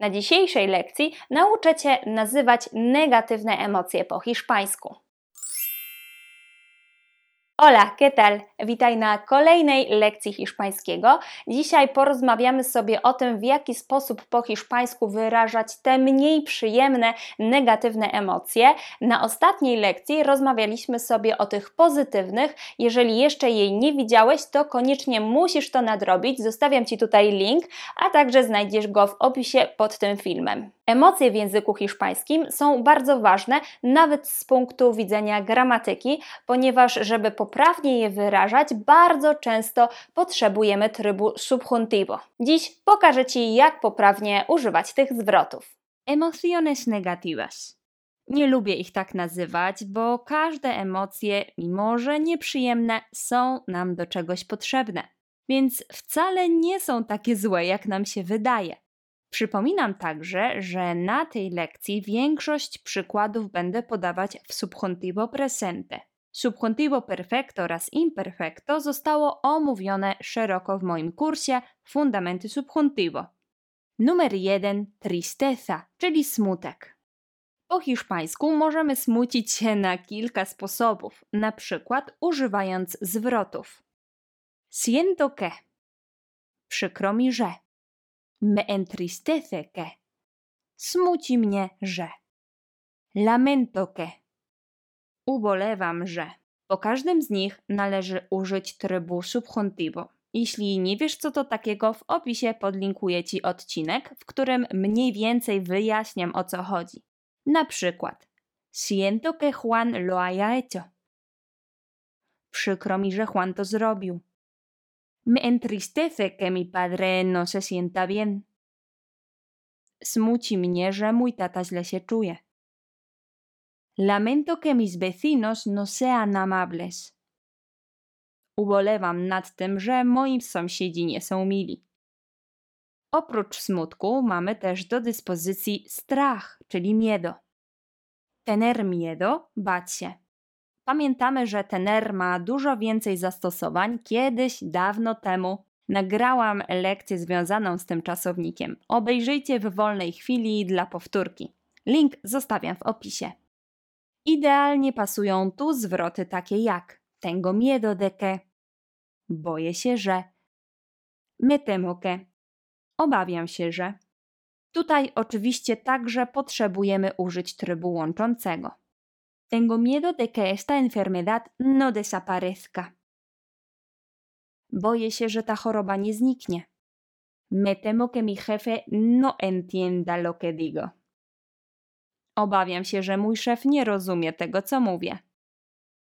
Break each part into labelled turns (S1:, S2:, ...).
S1: Na dzisiejszej lekcji nauczę Cię nazywać negatywne emocje po hiszpańsku. Hola, ¿qué tal? Witaj na kolejnej lekcji hiszpańskiego. Dzisiaj porozmawiamy sobie o tym, w jaki sposób po hiszpańsku wyrażać te mniej przyjemne, negatywne emocje. Na ostatniej lekcji rozmawialiśmy sobie o tych pozytywnych. Jeżeli jeszcze jej nie widziałeś, to koniecznie musisz to nadrobić. Zostawiam Ci tutaj link, a także znajdziesz go w opisie pod tym filmem. Emocje w języku hiszpańskim są bardzo ważne, nawet z punktu widzenia gramatyki, ponieważ, żeby poprawnie je wyrażać, bardzo często potrzebujemy trybu subjuntivo. Dziś pokażę Ci, jak poprawnie używać tych zwrotów. Emociones negativas. Nie lubię ich tak nazywać, bo każde emocje, mimo że nieprzyjemne, są nam do czegoś potrzebne. Więc wcale nie są takie złe, jak nam się wydaje. Przypominam także, że na tej lekcji większość przykładów będę podawać w subjuntivo presente. Subjuntivo perfecto oraz imperfecto zostało omówione szeroko w moim kursie Fundamenty Subjuntivo. Numer 1 tristeza, czyli smutek. Po hiszpańsku możemy smucić się na kilka sposobów, na przykład używając zwrotów. Siento que. Przykro mi, że. Me entristece que. Smuci mnie, że. Lamento que. Ubolewam, że. Po każdym z nich należy użyć trybu subjuntivo. Jeśli nie wiesz, co to takiego, w opisie podlinkuję Ci odcinek, w którym mniej więcej wyjaśniam o co chodzi. Na przykład, siento que Juan lo haya hecho. Przykro mi, że Juan to zrobił. Me entristece que mi padre no se sienta bien. Smuci mnie, że mój tata źle się czuje. Lamento que mis vecinos no sean amables. Ubolewam nad tym, że moi sąsiedzi nie są mili. Oprócz smutku mamy też do dyspozycji strach, czyli miedo. Tener miedo, bać się. Pamiętamy, że tener ma dużo więcej zastosowań. Kiedyś, dawno temu, nagrałam lekcję związaną z tym czasownikiem. Obejrzyjcie w wolnej chwili dla powtórki. Link zostawiam w opisie. Idealnie pasują tu zwroty takie jak tengo miedo de que, boję się, że, me temo que, obawiam się, że. Tutaj oczywiście także potrzebujemy użyć trybu łączącego. Tengo miedo de que esta enfermedad no desaparezca. Boję się, że ta choroba nie zniknie. Me temo que mi jefe no entienda lo que digo. Obawiam się, że mój szef nie rozumie tego, co mówię.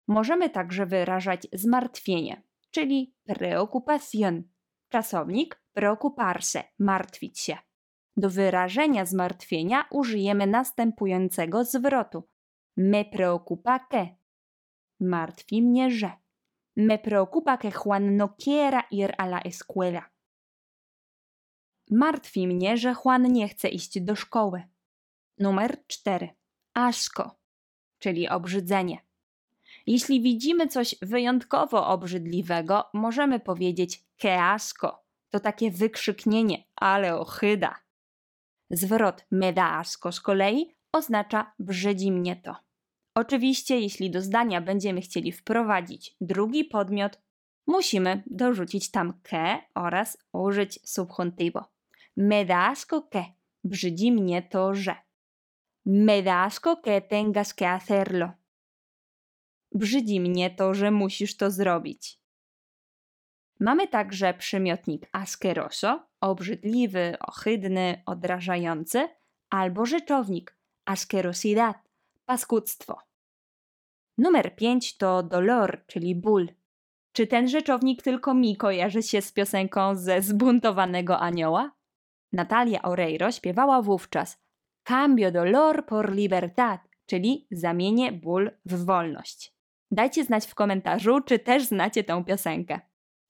S1: Możemy także wyrażać zmartwienie, czyli preocupación. Czasownik preocuparse, martwić się. Do wyrażenia zmartwienia użyjemy następującego zwrotu. Me preocupa que. Martwi mnie, że. Me preocupa que Juan no quiera ir a la escuela. Martwi mnie, że Juan nie chce iść do szkoły. Numer 4. Asco, czyli obrzydzenie. Jeśli widzimy coś wyjątkowo obrzydliwego, możemy powiedzieć que asco. To takie wykrzyknienie, ale ochyda. Zwrot me da asco z kolei oznacza brzydzi mnie to. Oczywiście, jeśli do zdania będziemy chcieli wprowadzić drugi podmiot, musimy dorzucić tam que oraz użyć subjuntivo. Me da asco que. Brzydzi mnie to, że. Me da asco que tengas que hacerlo. Brzydzi mnie to, że musisz to zrobić. Mamy także przymiotnik asqueroso, obrzydliwy, ohydny, odrażający, albo rzeczownik asquerosidad, paskudztwo. Numer 5 to dolor, czyli ból. Czy ten rzeczownik tylko mi kojarzy się z piosenką ze zbuntowanego anioła? Natalia Oreiro śpiewała wówczas Cambio dolor por libertad, czyli zamienię ból w wolność. Dajcie znać w komentarzu, czy też znacie tę piosenkę.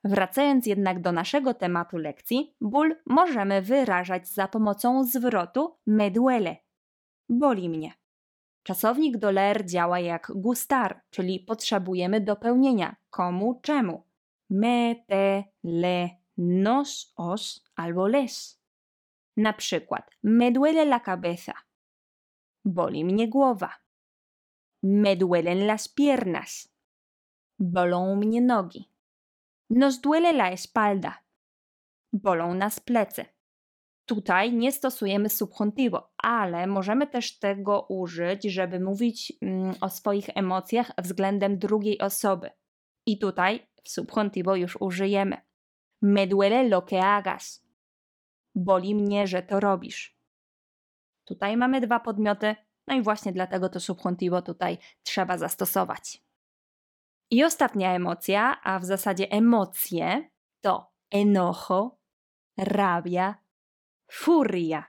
S1: Wracając jednak do naszego tematu lekcji, ból możemy wyrażać za pomocą zwrotu me duele. Boli mnie. Czasownik doler działa jak gustar, czyli potrzebujemy dopełnienia komu, czemu. Me, te, le, nos, os albo les. Na przykład, me duele la cabeza. Boli mnie głowa. Me duelen las piernas. Bolą mnie nogi. Nos duele la espalda. Bolą nas plecy. Tutaj nie stosujemy subjuntivo, ale możemy też tego użyć, żeby mówić mm, o swoich emocjach względem drugiej osoby. I tutaj w subjuntivo już użyjemy. Me duele lo que hagas. Boli mnie, że to robisz. Tutaj mamy dwa podmioty, no i właśnie dlatego to subjuntivo tutaj trzeba zastosować. I ostatnia emocja, a w zasadzie emocje, to enojo, rabia, furia,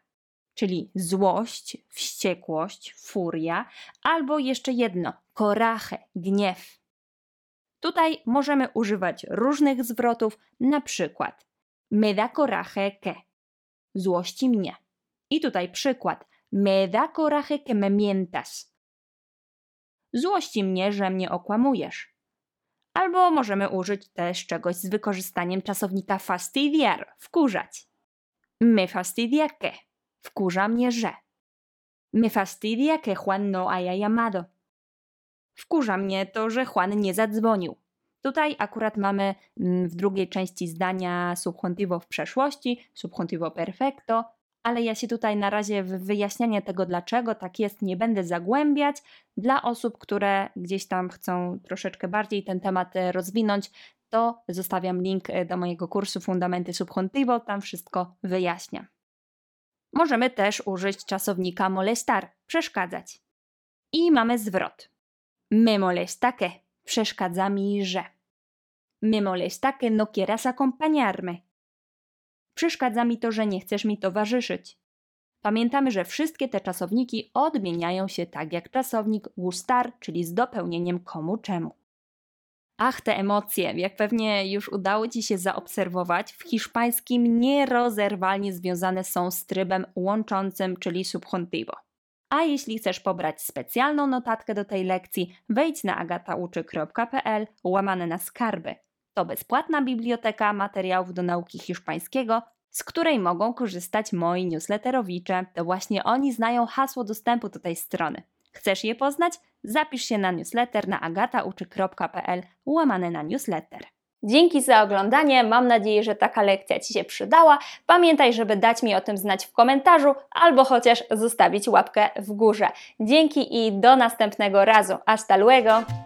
S1: czyli złość, wściekłość, furia, albo jeszcze jedno, coraje, gniew. Tutaj możemy używać różnych zwrotów, na przykład me da coraje que, złości mnie. I tutaj przykład, me da coraje que me mientas. Złości mnie, że mnie okłamujesz. Albo możemy użyć też czegoś z wykorzystaniem czasownika fastidiar, wkurzać. Me fastidia que. Wkurza mnie, że. Me fastidia que Juan no haya llamado. Wkurza mnie to, że Juan nie zadzwonił. Tutaj akurat mamy mm, w drugiej części zdania subjuntivo w przeszłości, subjuntivo perfecto, ale ja się tutaj na razie w wyjaśnianie tego, dlaczego tak jest, nie będę zagłębiać. Dla osób, które gdzieś tam chcą troszeczkę bardziej ten temat e, rozwinąć, to zostawiam link e, do mojego kursu Fundamenty Subjuntivo, tam wszystko wyjaśniam. Możemy też użyć czasownika molestar, przeszkadzać. I mamy zwrot. Me molesta que, przeszkadza mi, że. Me molesta que no quieras acompañarme. Przeszkadza mi to, że nie chcesz mi towarzyszyć. Pamiętamy, że wszystkie te czasowniki odmieniają się tak jak czasownik gustar, czyli z dopełnieniem komu czemu. Ach, te emocje, jak pewnie już udało Ci się zaobserwować, w hiszpańskim nierozerwalnie związane są z trybem łączącym, czyli subjuntivo. A jeśli chcesz pobrać specjalną notatkę do tej lekcji, wejdź na agatauczy.pl łamane na skarby. To bezpłatna biblioteka materiałów do nauki hiszpańskiego, z której mogą korzystać moi newsletterowicze. To właśnie oni znają hasło dostępu do tej strony. Chcesz je poznać? Zapisz się na newsletter na agatauczy.pl łamane na newsletter. Dzięki za oglądanie. Mam nadzieję, że taka lekcja Ci się przydała. Pamiętaj, żeby dać mi o tym znać w komentarzu albo chociaż zostawić łapkę w górze. Dzięki i do następnego razu. Hasta luego!